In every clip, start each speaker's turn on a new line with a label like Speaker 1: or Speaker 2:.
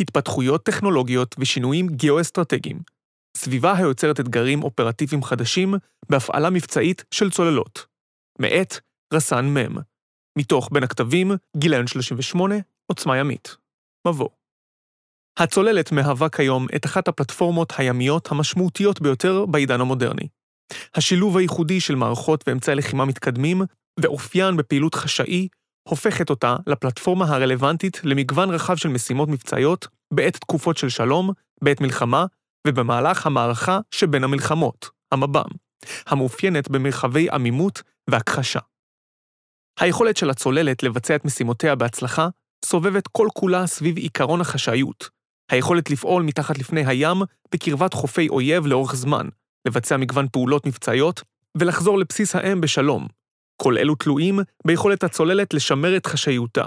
Speaker 1: התפתחויות טכנולוגיות ושינויים גיאו-אסטרטגיים. סביבה היוצרת אתגרים אופרטיביים חדשים בהפעלה מבצעית של צוללות. מאת רס"ן מ', מתוך בין הכתבים, גיליון 38, עוצמה ימית. מבוא. הצוללת מהווה כיום את אחת הפלטפורמות הימיות המשמעותיות ביותר בעידן המודרני. השילוב הייחודי של מערכות ואמצעי לחימה מתקדמים, ואופיין בפעילות חשאי, הופכת אותה לפלטפורמה הרלוונטית למגוון רחב של משימות מבצעיות בעת תקופות של שלום, בעת מלחמה, ובמהלך המערכה שבין המלחמות, המב"ם, המאופיינת במרחבי עמימות והכחשה. היכולת של הצוללת לבצע את משימותיה בהצלחה סובבת כל כולה סביב עיקרון החשאיות, היכולת לפעול מתחת לפני הים בקרבת חופי אויב לאורך זמן, לבצע מגוון פעולות מבצעיות ולחזור לבסיס האם בשלום. כל אלו תלויים ביכולת הצוללת לשמר את חשאיותה.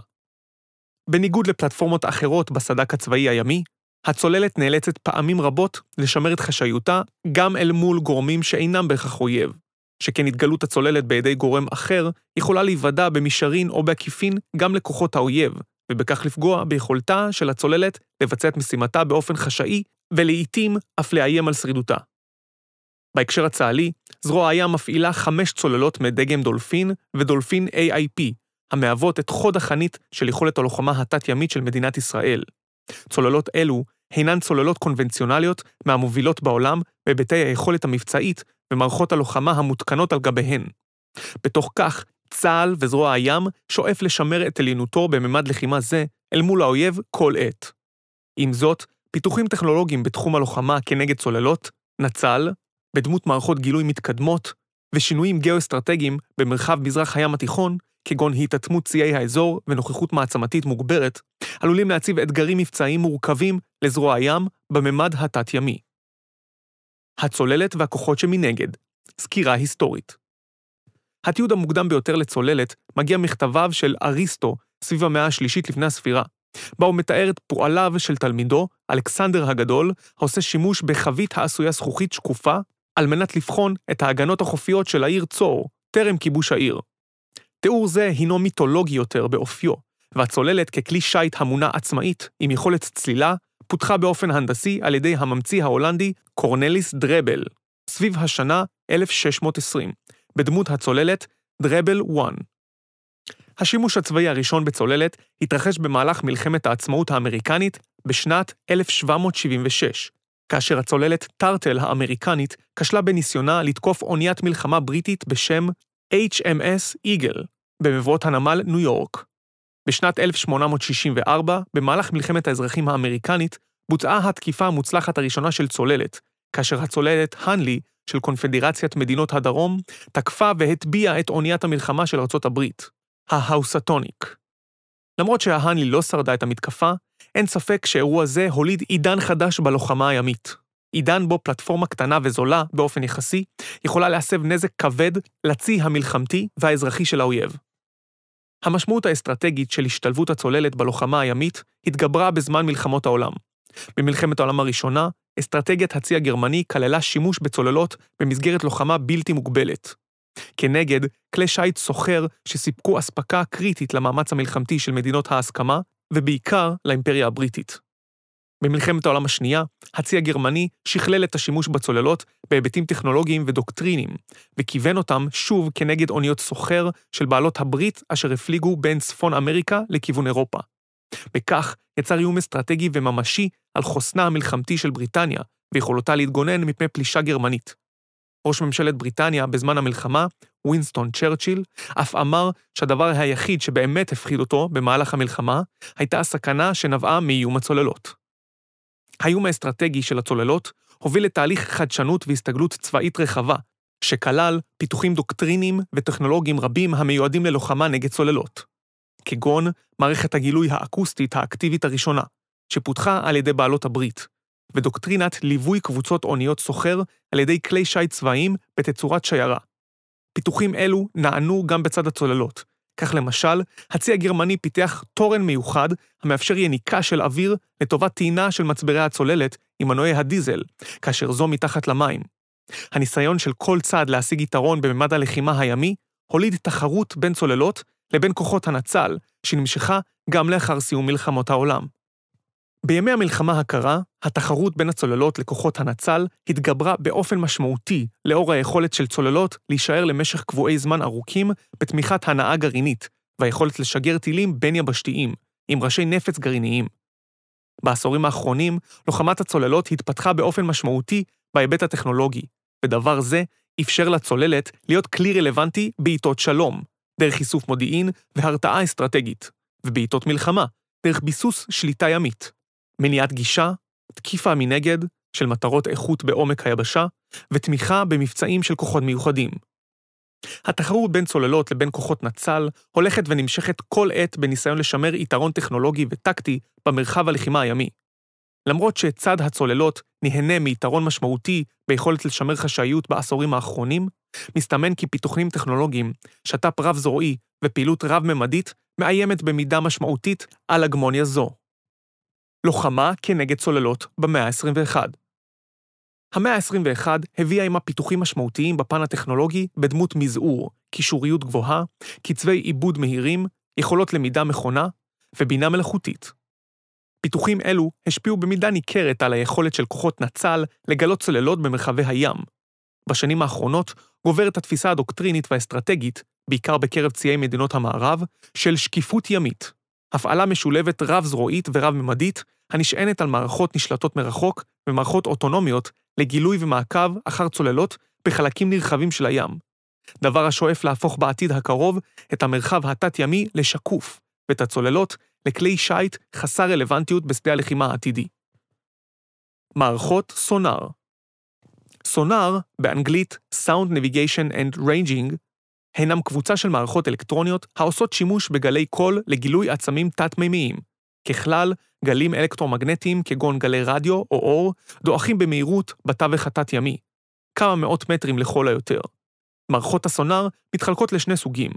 Speaker 1: בניגוד לפלטפורמות אחרות בסד"כ הצבאי הימי, הצוללת נאלצת פעמים רבות לשמר את חשאיותה גם אל מול גורמים שאינם בהכרח אויב, שכן התגלות הצוללת בידי גורם אחר יכולה להיוודע במישרין או בעקיפין גם לכוחות האויב, ובכך לפגוע ביכולתה של הצוללת לבצע את משימתה באופן חשאי, ולעיתים אף לאיים על שרידותה. בהקשר הצה"לי, זרוע הים מפעילה חמש צוללות מדגם דולפין ודולפין AIP, המהוות את חוד החנית של יכולת הלוחמה התת-ימית של מדינת ישראל. צוללות אלו הינן צוללות קונבנציונליות מהמובילות בעולם בהיבטי היכולת המבצעית ומערכות הלוחמה המותקנות על גביהן. בתוך כך, צה"ל וזרוע הים שואף לשמר את עליונותו בממד לחימה זה אל מול האויב כל עת. עם זאת, פיתוחים טכנולוגיים בתחום הלוחמה כנגד צוללות, נצ"ל, בדמות מערכות גילוי מתקדמות, ושינויים גיאו-אסטרטגיים במרחב מזרח הים התיכון, כגון היטתמות ציי האזור ונוכחות מעצמתית מוגברת, עלולים להציב אתגרים מבצעיים מורכבים לזרוע הים בממד התת-ימי. הצוללת והכוחות שמנגד, סקירה היסטורית. התיעוד המוקדם ביותר לצוללת מגיע מכתביו של אריסטו סביב המאה השלישית לפני הספירה, בה הוא מתאר את פועליו של תלמידו, אלכסנדר הגדול, העושה שימוש בחבית העשויה זכוכית שקופה, על מנת לבחון את ההגנות החופיות של העיר צור, טרם כיבוש העיר. תיאור זה הינו מיתולוגי יותר באופיו, והצוללת ככלי שיט המונע עצמאית עם יכולת צלילה, פותחה באופן הנדסי על ידי הממציא ההולנדי קורנליס דרבל, סביב השנה 1620, בדמות הצוללת דרבל 1. השימוש הצבאי הראשון בצוללת התרחש במהלך מלחמת העצמאות האמריקנית בשנת 1776, כאשר הצוללת טארטל האמריקנית כשלה בניסיונה לתקוף אוניית מלחמה בריטית בשם HMS איגל, במבואות הנמל ניו יורק. בשנת 1864, במהלך מלחמת האזרחים האמריקנית, בוצעה התקיפה המוצלחת הראשונה של צוללת, כאשר הצוללת הנלי של קונפדרציית מדינות הדרום תקפה והטביעה את אוניית המלחמה של ארצות הברית, ההאוסטוניק. למרות שההנלי לא שרדה את המתקפה, אין ספק שאירוע זה הוליד עידן חדש בלוחמה הימית. עידן בו פלטפורמה קטנה וזולה, באופן יחסי, יכולה להסב נזק כבד לצי המלחמתי והאזרחי של האויב. המשמעות האסטרטגית של השתלבות הצוללת בלוחמה הימית התגברה בזמן מלחמות העולם. במלחמת העולם הראשונה, אסטרטגיית הצי הגרמני כללה שימוש בצוללות במסגרת לוחמה בלתי מוגבלת. כנגד, כלי שיט סוחר שסיפקו אספקה קריטית למאמץ המלחמתי של מדינות ההסכמה, ובעיקר לאימפריה הבריטית. במלחמת העולם השנייה, הצי הגרמני שכלל את השימוש בצוללות בהיבטים טכנולוגיים ודוקטריניים, וכיוון אותם שוב כנגד אוניות סוחר של בעלות הברית אשר הפליגו בין צפון אמריקה לכיוון אירופה. בכך יצר איום אסטרטגי וממשי על חוסנה המלחמתי של בריטניה ויכולתה להתגונן מפני פלישה גרמנית. ראש ממשלת בריטניה בזמן המלחמה, ווינסטון צ'רצ'יל, אף אמר שהדבר היחיד שבאמת הפחיד אותו במהלך המלחמה, הייתה הסכנה שנבעה מאיום הצוללות. האיום האסטרטגי של הצוללות הוביל לתהליך חדשנות והסתגלות צבאית רחבה, שכלל פיתוחים דוקטריניים וטכנולוגיים רבים המיועדים ללוחמה נגד צוללות. כגון מערכת הגילוי האקוסטית האקטיבית הראשונה, שפותחה על ידי בעלות הברית, ודוקטרינת ליווי קבוצות אוניות סוחר על ידי כלי שיט צבאיים בתצורת שיירה. פיתוחים אלו נענו גם בצד הצוללות, כך למשל, הצי הגרמני פיתח תורן מיוחד המאפשר יניקה של אוויר לטובת טעינה של מצברי הצוללת עם מנועי הדיזל, כאשר זו מתחת למים. הניסיון של כל צד להשיג יתרון בממד הלחימה הימי הוליד תחרות בין צוללות לבין כוחות הנצ"ל, שנמשכה גם לאחר סיום מלחמות העולם. בימי המלחמה הקרה, התחרות בין הצוללות לכוחות הנצ"ל התגברה באופן משמעותי לאור היכולת של צוללות להישאר למשך קבועי זמן ארוכים בתמיכת הנאה גרעינית, והיכולת לשגר טילים בין-יבשתיים, עם ראשי נפץ גרעיניים. בעשורים האחרונים, לוחמת הצוללות התפתחה באופן משמעותי בהיבט הטכנולוגי, ודבר זה אפשר לצוללת להיות כלי רלוונטי בעיתות שלום, דרך איסוף מודיעין והרתעה אסטרטגית, ובעיתות מלחמה, דרך ביסוס שליטה ימית. מניעת גישה, תקיפה מנגד, של מטרות איכות בעומק היבשה, ותמיכה במבצעים של כוחות מיוחדים. התחרות בין צוללות לבין כוחות נצ"ל הולכת ונמשכת כל עת בניסיון לשמר יתרון טכנולוגי וטקטי במרחב הלחימה הימי. למרות שצד הצוללות נהנה מיתרון משמעותי ביכולת לשמר חשאיות בעשורים האחרונים, מסתמן כי פיתוחים טכנולוגיים, שת"פ רב-זרועי ופעילות רב-ממדית מאיימת במידה משמעותית על הגמוניה זו. לוחמה כנגד צוללות במאה ה-21. המאה ה-21 הביאה עימה פיתוחים משמעותיים בפן הטכנולוגי בדמות מזעור, קישוריות גבוהה, קצבי עיבוד מהירים, יכולות למידה מכונה ובינה מלאכותית. פיתוחים אלו השפיעו במידה ניכרת על היכולת של כוחות נצ"ל לגלות צוללות במרחבי הים. בשנים האחרונות גוברת התפיסה הדוקטרינית והאסטרטגית, בעיקר בקרב ציי מדינות המערב, של שקיפות ימית, הפעלה משולבת רב-זרועית ורב-ממדית, הנשענת על מערכות נשלטות מרחוק ומערכות אוטונומיות לגילוי ומעקב אחר צוללות בחלקים נרחבים של הים. דבר השואף להפוך בעתיד הקרוב את המרחב התת-ימי לשקוף, ואת הצוללות לכלי שיט חסר רלוונטיות בשדה הלחימה העתידי. מערכות סונאר סונאר, באנגלית Sound Navigation and Ranging, הינם קבוצה של מערכות אלקטרוניות העושות שימוש בגלי קול לגילוי עצמים תת-מימיים. ככלל, גלים אלקטרומגנטיים כגון גלי רדיו או אור דועכים במהירות בתווך התת-ימי, כמה מאות מטרים לכל היותר. מערכות הסונאר מתחלקות לשני סוגים.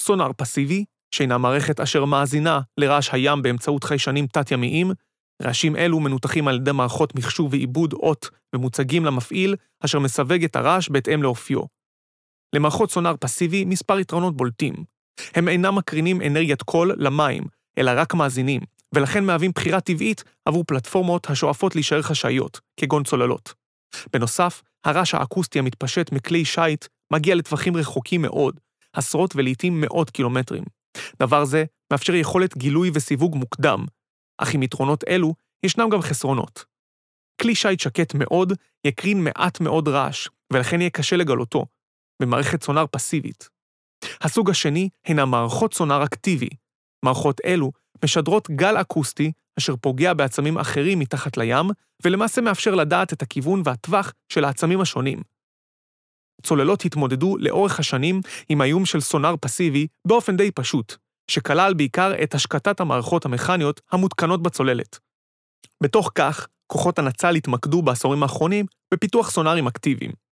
Speaker 1: סונאר פסיבי, שהינה מערכת אשר מאזינה לרעש הים באמצעות חיישנים תת-ימיים, רעשים אלו מנותחים על ידי מערכות מחשוב ועיבוד אות ומוצגים למפעיל, אשר מסווג את הרעש בהתאם לאופיו. למערכות סונאר פסיבי מספר יתרונות בולטים. הם אינם מקרינים אנרגיית קול למים, אלא רק מאזינים, ולכן מהווים בחירה טבעית עבור פלטפורמות השואפות להישאר חשאיות, כגון צוללות. בנוסף, הרעש האקוסטי המתפשט מכלי שיט מגיע לטווחים רחוקים מאוד, עשרות ולעיתים מאות קילומטרים. דבר זה מאפשר יכולת גילוי וסיווג מוקדם, אך עם יתרונות אלו, ישנם גם חסרונות. כלי שיט שקט מאוד יקרין מעט מאוד רעש, ולכן יהיה קשה לגלותו, במערכת סונאר פסיבית. הסוג השני הן המערכות סונאר אקטיבי. מערכות אלו משדרות גל אקוסטי אשר פוגע בעצמים אחרים מתחת לים, ולמעשה מאפשר לדעת את הכיוון והטווח של העצמים השונים. צוללות התמודדו לאורך השנים עם האיום של סונאר פסיבי באופן די פשוט, שכלל בעיקר את השקטת המערכות המכניות המותקנות בצוללת. בתוך כך, כוחות הנצ"ל התמקדו בעשורים האחרונים בפיתוח סונארים אקטיביים.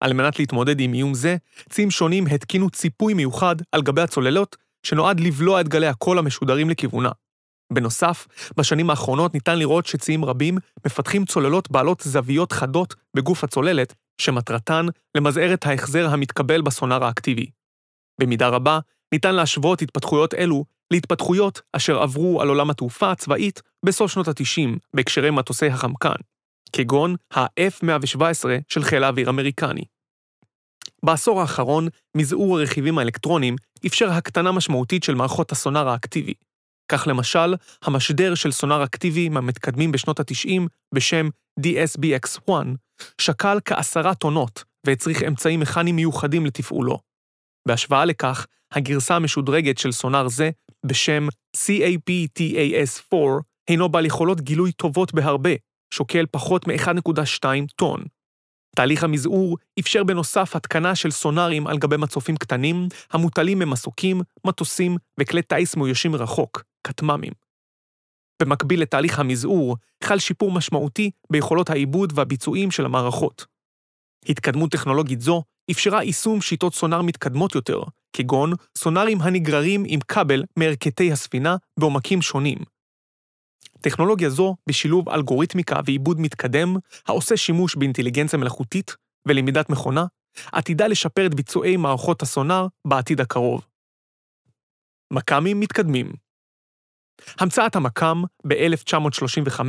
Speaker 1: על מנת להתמודד עם איום זה, ציים שונים התקינו ציפוי מיוחד על גבי הצוללות, שנועד לבלוע את גלי הקול המשודרים לכיוונה. בנוסף, בשנים האחרונות ניתן לראות שציים רבים מפתחים צוללות בעלות זוויות חדות בגוף הצוללת, שמטרתן למזער את ההחזר המתקבל בסונאר האקטיבי. במידה רבה, ניתן להשוות התפתחויות אלו להתפתחויות אשר עברו על עולם התעופה הצבאית בסוף שנות ה-90 בהקשרי מטוסי החמקן. כגון ה-F-117 של חיל האוויר האמריקני. בעשור האחרון, מזעור הרכיבים האלקטרוניים אפשר הקטנה משמעותית של מערכות הסונאר האקטיבי. כך למשל, המשדר של סונאר אקטיבי מהמתקדמים בשנות ה-90, בשם DSBX-1, שקל כעשרה טונות והצריך אמצעים מכניים מיוחדים לתפעולו. בהשוואה לכך, הגרסה המשודרגת של סונאר זה, בשם CAPTAS-4, הינו בעל יכולות גילוי טובות בהרבה, שוקל פחות מ-1.2 טון. תהליך המזעור אפשר בנוסף התקנה של סונארים על גבי מצופים קטנים, המוטלים ממסוקים, מטוסים וכלי טיס מאוישים מרחוק, כטמ"מים. במקביל לתהליך המזעור, חל שיפור משמעותי ביכולות העיבוד והביצועים של המערכות. התקדמות טכנולוגית זו אפשרה יישום שיטות סונאר מתקדמות יותר, כגון סונארים הנגררים עם כבל מערכתי הספינה בעומקים שונים, טכנולוגיה זו, בשילוב אלגוריתמיקה ועיבוד מתקדם, העושה שימוש באינטליגנציה מלאכותית ולמידת מכונה, עתידה לשפר את ביצועי מערכות הסונאר בעתיד הקרוב. מכ"מים מתקדמים המצאת המקם ב-1935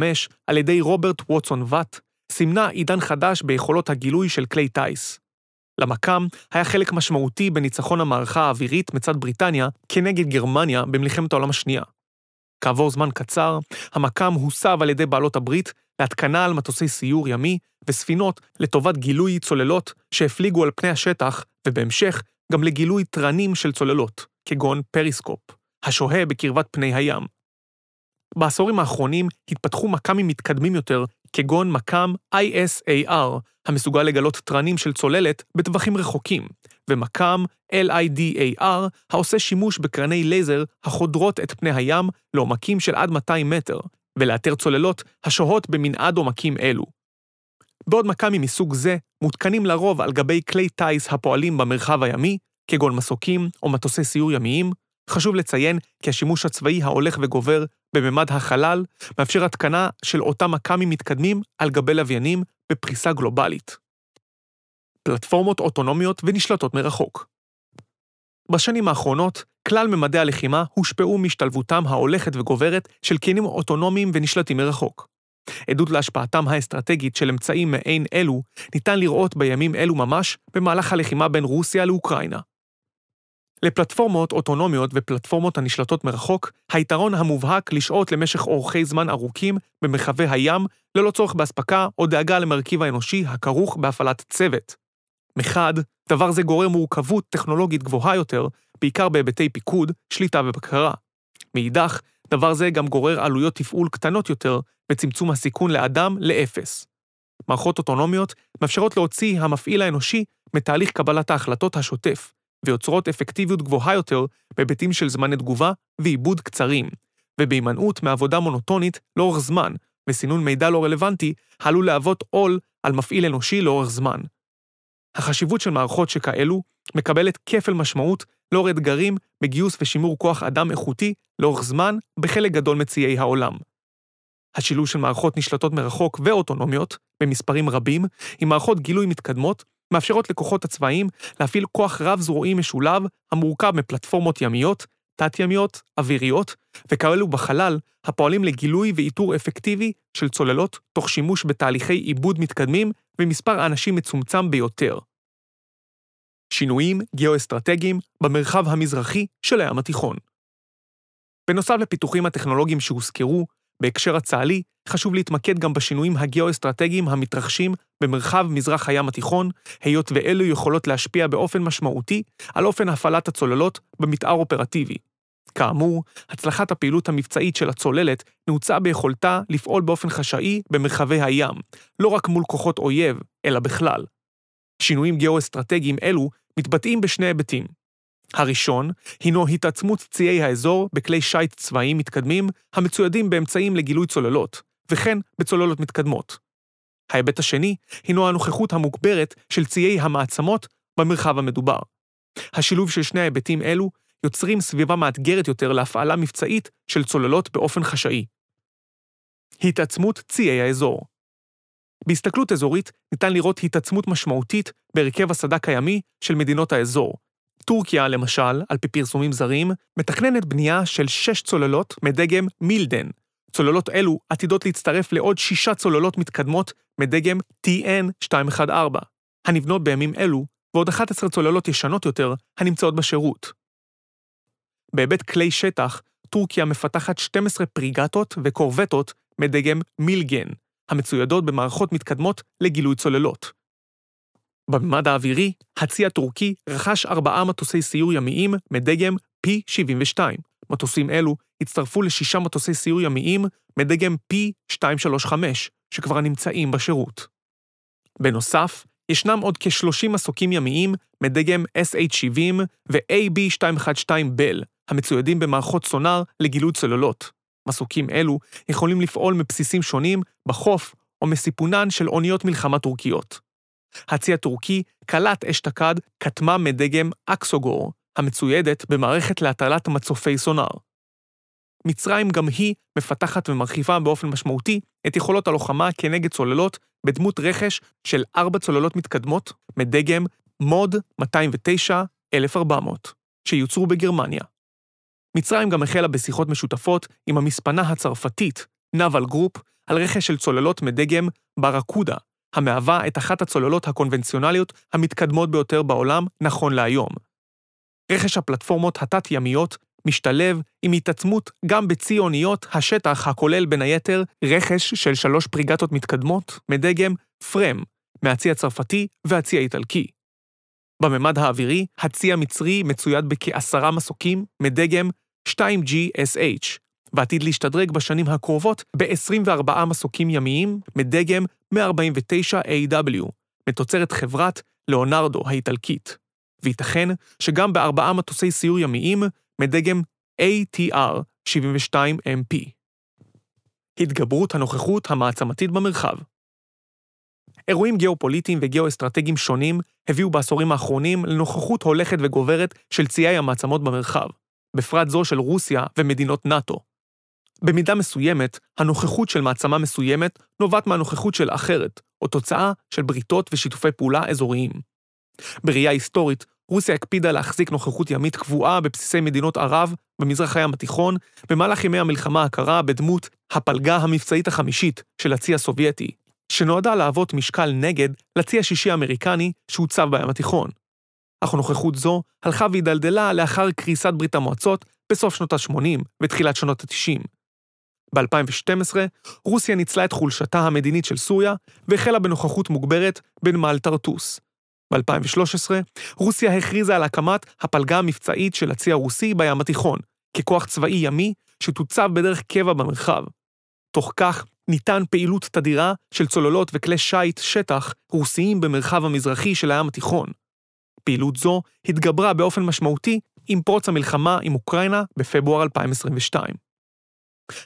Speaker 1: על ידי רוברט ווטסון ואט סימנה עידן חדש ביכולות הגילוי של כלי טיס. למקם היה חלק משמעותי בניצחון המערכה האווירית מצד בריטניה כנגד גרמניה במלחמת העולם השנייה. כעבור זמן קצר, המקם הוסב על ידי בעלות הברית להתקנה על מטוסי סיור ימי וספינות לטובת גילוי צוללות שהפליגו על פני השטח, ובהמשך גם לגילוי תרנים של צוללות, כגון פריסקופ, השוהה בקרבת פני הים. בעשורים האחרונים התפתחו מקמים מתקדמים יותר, כגון מקם ISAR, המסוגל לגלות תרנים של צוללת בטווחים רחוקים, ומקם LIDAR, העושה שימוש בקרני לייזר החודרות את פני הים לעומקים של עד 200 מטר, ולאתר צוללות השוהות במנעד עומקים אלו. בעוד מכ"מים מסוג זה מותקנים לרוב על גבי כלי טיס הפועלים במרחב הימי, כגון מסוקים או מטוסי סיור ימיים, חשוב לציין כי השימוש הצבאי ההולך וגובר בממד החלל מאפשר התקנה של אותם מכ"מים מתקדמים על גבי לוויינים בפריסה גלובלית. פלטפורמות אוטונומיות ונשלטות מרחוק. בשנים האחרונות, כלל ממדי הלחימה הושפעו מהשתלבותם ההולכת וגוברת של כלים אוטונומיים ונשלטים מרחוק. עדות להשפעתם האסטרטגית של אמצעים מעין אלו ניתן לראות בימים אלו ממש במהלך הלחימה בין רוסיה לאוקראינה. לפלטפורמות אוטונומיות ופלטפורמות הנשלטות מרחוק, היתרון המובהק לשהות למשך אורכי זמן ארוכים במרחבי הים, ללא צורך באספקה או דאגה למרכיב האנושי הכרוך בהפעלת צוות. מחד, דבר זה גורר מורכבות טכנולוגית גבוהה יותר, בעיקר בהיבטי פיקוד, שליטה ובקרה. מאידך, דבר זה גם גורר עלויות תפעול קטנות יותר וצמצום הסיכון לאדם לאפס. מערכות אוטונומיות מאפשרות להוציא המפעיל האנושי מתהליך קבלת ההחלטות השוטף, ויוצרות אפקטיביות גבוהה יותר בהיבטים של זמני תגובה ועיבוד קצרים, ובהימנעות מעבודה מונוטונית לאורך זמן, וסינון מידע לא רלוונטי העלול להוות עול על מפעיל אנושי לאורך זמן. החשיבות של מערכות שכאלו מקבלת כפל משמעות לאור אתגרים בגיוס ושימור כוח אדם איכותי לאורך זמן בחלק גדול מציעי העולם. השילוב של מערכות נשלטות מרחוק ואוטונומיות, במספרים רבים, עם מערכות גילוי מתקדמות, מאפשרות לכוחות הצבאיים להפעיל כוח רב-זרועי משולב המורכב מפלטפורמות ימיות, תת-ימיות, אוויריות, וכאלו בחלל הפועלים לגילוי ואיתור אפקטיבי של צוללות תוך שימוש בתהליכי עיבוד מתקדמים ומספר אנשים מצומצם ביותר. שינויים גיאו-אסטרטגיים במרחב המזרחי של הים התיכון. בנוסף לפיתוחים הטכנולוגיים שהוזכרו, בהקשר הצה"לי, חשוב להתמקד גם בשינויים הגיאו-אסטרטגיים המתרחשים במרחב מזרח הים התיכון, היות ואלו יכולות להשפיע באופן משמעותי על אופן הפעלת הצוללות במתאר אופרטיבי. כאמור, הצלחת הפעילות המבצעית של הצוללת נעוצה ביכולתה לפעול באופן חשאי במרחבי הים, לא רק מול כוחות אויב, אלא בכלל. שינויים גיאו-אסטרטגיים אלו מתבטאים בשני היבטים. הראשון הינו התעצמות ציי האזור בכלי שיט צבאיים מתקדמים המצוידים באמצעים לגילוי צוללות, וכן בצוללות מתקדמות. ההיבט השני הינו הנוכחות המוגברת של ציי המעצמות במרחב המדובר. השילוב של שני ההיבטים אלו יוצרים סביבה מאתגרת יותר להפעלה מבצעית של צוללות באופן חשאי. התעצמות ציי האזור בהסתכלות אזורית ניתן לראות התעצמות משמעותית בהרכב הסד"כ הימי של מדינות האזור. טורקיה, למשל, על פי פרסומים זרים, מתכננת בנייה של שש צוללות מדגם מילדן. צוללות אלו עתידות להצטרף לעוד שישה צוללות מתקדמות מדגם TN214, הנבנות בימים אלו, ועוד 11 צוללות ישנות יותר הנמצאות בשירות. בהיבט כלי שטח, טורקיה מפתחת 12 פריגטות וקורבטות מדגם מילגן, המצוידות במערכות מתקדמות לגילוי צוללות. בממד האווירי, הצי הטורקי רכש ארבעה מטוסי סיור ימיים מדגם P-72. מטוסים אלו הצטרפו לשישה מטוסי סיור ימיים מדגם P-235, שכבר נמצאים בשירות. בנוסף, ישנם עוד כ-30 מסוקים ימיים מדגם SH-70 ו-AB-212 בל, המצוידים במערכות סונאר לגילוי צוללות. מסוקים אלו יכולים לפעול מבסיסים שונים בחוף או מסיפונן של אוניות מלחמה טורקיות. הצי הטורקי קלט אשתקד כטמ"ם מדגם אקסוגור, המצוידת במערכת להטלת מצופי סונאר. מצרים גם היא מפתחת ומרחיבה באופן משמעותי את יכולות הלוחמה כנגד צוללות בדמות רכש של ארבע צוללות מתקדמות מדגם מוד 209-1400, שיוצרו בגרמניה. מצרים גם החלה בשיחות משותפות עם המספנה הצרפתית, Naval Group, על רכש של צוללות מדגם ברקודה, המהווה את אחת הצוללות הקונבנציונליות המתקדמות ביותר בעולם נכון להיום. רכש הפלטפורמות התת-ימיות משתלב עם התעצמות גם בצי אוניות השטח הכולל בין היתר רכש של שלוש פריגטות מתקדמות מדגם FREMM, מהצי הצרפתי והצי האיטלקי. בממד האווירי, הצי המצרי מצויד בכעשרה מסוקים מדגם 2GSH, ועתיד להשתדרג בשנים הקרובות ב-24 מסוקים ימיים מדגם 149AW, מתוצרת חברת ליאונרדו האיטלקית. וייתכן שגם בארבעה מטוסי סיור ימיים מדגם ATR 72MP. התגברות הנוכחות המעצמתית במרחב אירועים גיאופוליטיים וגיאו-אסטרטגיים שונים הביאו בעשורים האחרונים לנוכחות הולכת וגוברת של ציי המעצמות במרחב, בפרט זו של רוסיה ומדינות נאט"ו. במידה מסוימת, הנוכחות של מעצמה מסוימת נובעת מהנוכחות של אחרת, או תוצאה של בריתות ושיתופי פעולה אזוריים. בראייה היסטורית, רוסיה הקפידה להחזיק נוכחות ימית קבועה בבסיסי מדינות ערב במזרח הים התיכון במהלך ימי המלחמה הקרה בדמות הפלגה המבצעית החמישית של הצי הסובייטי, שנועדה להוות משקל נגד לצי השישי האמריקני שהוצב בים התיכון. אך נוכחות זו הלכה והידלדלה לאחר קריסת ברית המועצות בסוף שנות ה-80 ותחילת שנות ה-90. ב-2012, רוסיה ניצלה את חולשתה המדינית של סוריה והחלה בנוכחות מוגברת בנמל טרטוס. ב-2013, רוסיה הכריזה על הקמת הפלגה המבצעית של הצי הרוסי בים התיכון, ככוח צבאי ימי שתוצב בדרך קבע במרחב. תוך כך ניתן פעילות תדירה של צוללות וכלי שיט שטח רוסיים במרחב המזרחי של הים התיכון. פעילות זו התגברה באופן משמעותי עם פרוץ המלחמה עם אוקראינה בפברואר 2022.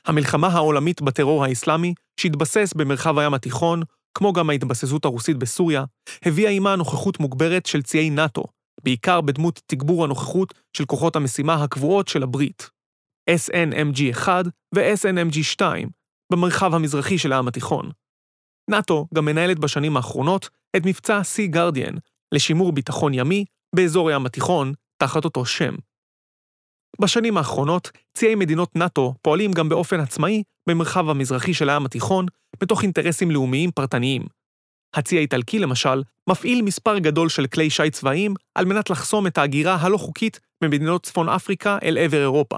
Speaker 1: המלחמה העולמית בטרור האסלאמי, שהתבסס במרחב הים התיכון, כמו גם ההתבססות הרוסית בסוריה, הביאה עימה נוכחות מוגברת של ציי נאט"ו, בעיקר בדמות תגבור הנוכחות של כוחות המשימה הקבועות של הברית, SNMG-1 ו-SNMG-2, במרחב המזרחי של העם התיכון. נאט"ו גם מנהלת בשנים האחרונות את מבצע Sea Guardian לשימור ביטחון ימי באזור הים התיכון תחת אותו שם. בשנים האחרונות, ציי מדינות נאט"ו פועלים גם באופן עצמאי במרחב המזרחי של הים התיכון, מתוך אינטרסים לאומיים פרטניים. הצי האיטלקי, למשל, מפעיל מספר גדול של כלי שיט צבאיים על מנת לחסום את ההגירה הלא חוקית ממדינות צפון אפריקה אל עבר אירופה.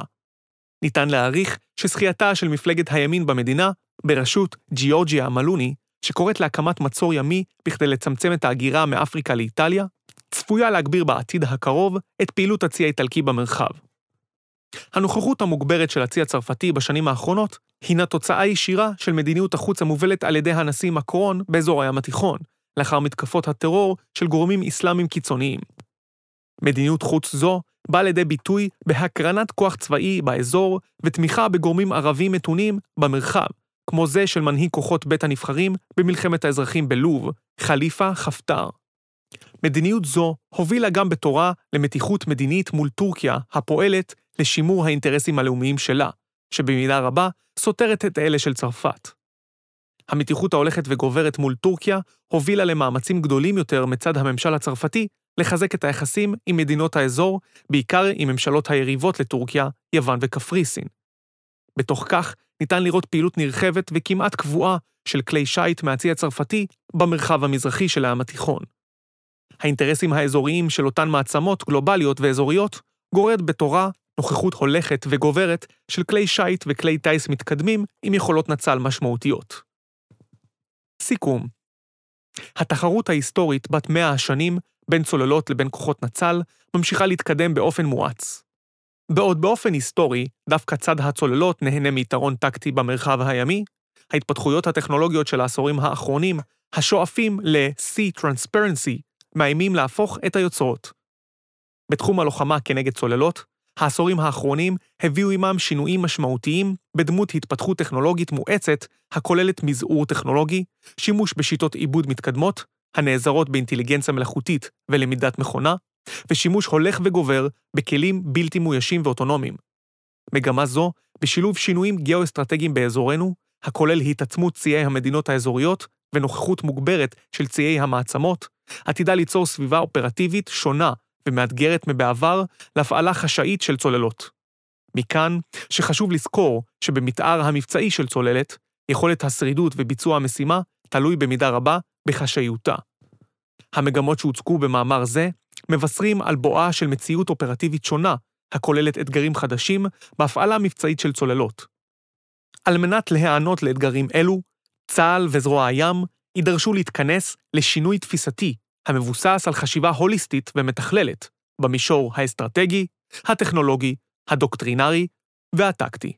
Speaker 1: ניתן להעריך שזכייתה של מפלגת הימין במדינה, בראשות ג'יורג'יה מלוני, שקוראת להקמת מצור ימי בכדי לצמצם את ההגירה מאפריקה לאיטליה, צפויה להגביר בעתיד הקרוב את פעילות הצי האיטלקי במרחב. הנוכחות המוגברת של הצי הצרפתי בשנים האחרונות הינה תוצאה ישירה של מדיניות החוץ המובלת על ידי הנשיא מקרון באזור הים התיכון, לאחר מתקפות הטרור של גורמים אסלאמיים קיצוניים. מדיניות חוץ זו באה לידי ביטוי בהקרנת כוח צבאי באזור ותמיכה בגורמים ערבים מתונים במרחב, כמו זה של מנהיג כוחות בית הנבחרים במלחמת האזרחים בלוב, חליפה חפטר. מדיניות זו הובילה גם בתורה למתיחות מדינית מול טורקיה, הפועלת לשימור האינטרסים הלאומיים שלה, שבמידה רבה סותרת את אלה של צרפת. המתיחות ההולכת וגוברת מול טורקיה הובילה למאמצים גדולים יותר מצד הממשל הצרפתי לחזק את היחסים עם מדינות האזור, בעיקר עם ממשלות היריבות לטורקיה, יוון וקפריסין. בתוך כך, ניתן לראות פעילות נרחבת וכמעט קבועה של כלי שיט מהצי הצרפתי במרחב המזרחי של העם התיכון. האינטרסים האזוריים של אותן מעצמות גלובליות ואזוריות גורד בתורה נוכחות הולכת וגוברת של כלי שיט וכלי טיס מתקדמים עם יכולות נצל משמעותיות. סיכום התחרות ההיסטורית בת מאה השנים בין צוללות לבין כוחות נצל ממשיכה להתקדם באופן מואץ. בעוד באופן היסטורי, דווקא צד הצוללות נהנה מיתרון טקטי במרחב הימי, ההתפתחויות הטכנולוגיות של העשורים האחרונים, השואפים ל-Sea Transparency, מאיימים להפוך את היוצרות. בתחום הלוחמה כנגד צוללות, העשורים האחרונים הביאו עמם שינויים משמעותיים בדמות התפתחות טכנולוגית מואצת הכוללת מזעור טכנולוגי, שימוש בשיטות עיבוד מתקדמות, הנעזרות באינטליגנציה מלאכותית ולמידת מכונה, ושימוש הולך וגובר בכלים בלתי מאוישים ואוטונומיים. מגמה זו, בשילוב שינויים גיאו-אסטרטגיים באזורנו, הכולל התעצמות ציי המדינות האזוריות ונוכחות מוגברת של ציי המעצמות, עתידה ליצור סביבה אופרטיבית שונה ומאתגרת מבעבר להפעלה חשאית של צוללות. מכאן שחשוב לזכור שבמתאר המבצעי של צוללת, יכולת השרידות וביצוע המשימה תלוי במידה רבה בחשאיותה. המגמות שהוצגו במאמר זה מבשרים על בואה של מציאות אופרטיבית שונה, הכוללת אתגרים חדשים בהפעלה מבצעית של צוללות. על מנת להיענות לאתגרים אלו, צה"ל וזרוע הים יידרשו להתכנס לשינוי תפיסתי המבוסס על חשיבה הוליסטית ומתכללת במישור האסטרטגי, הטכנולוגי, הדוקטרינרי והטקטי.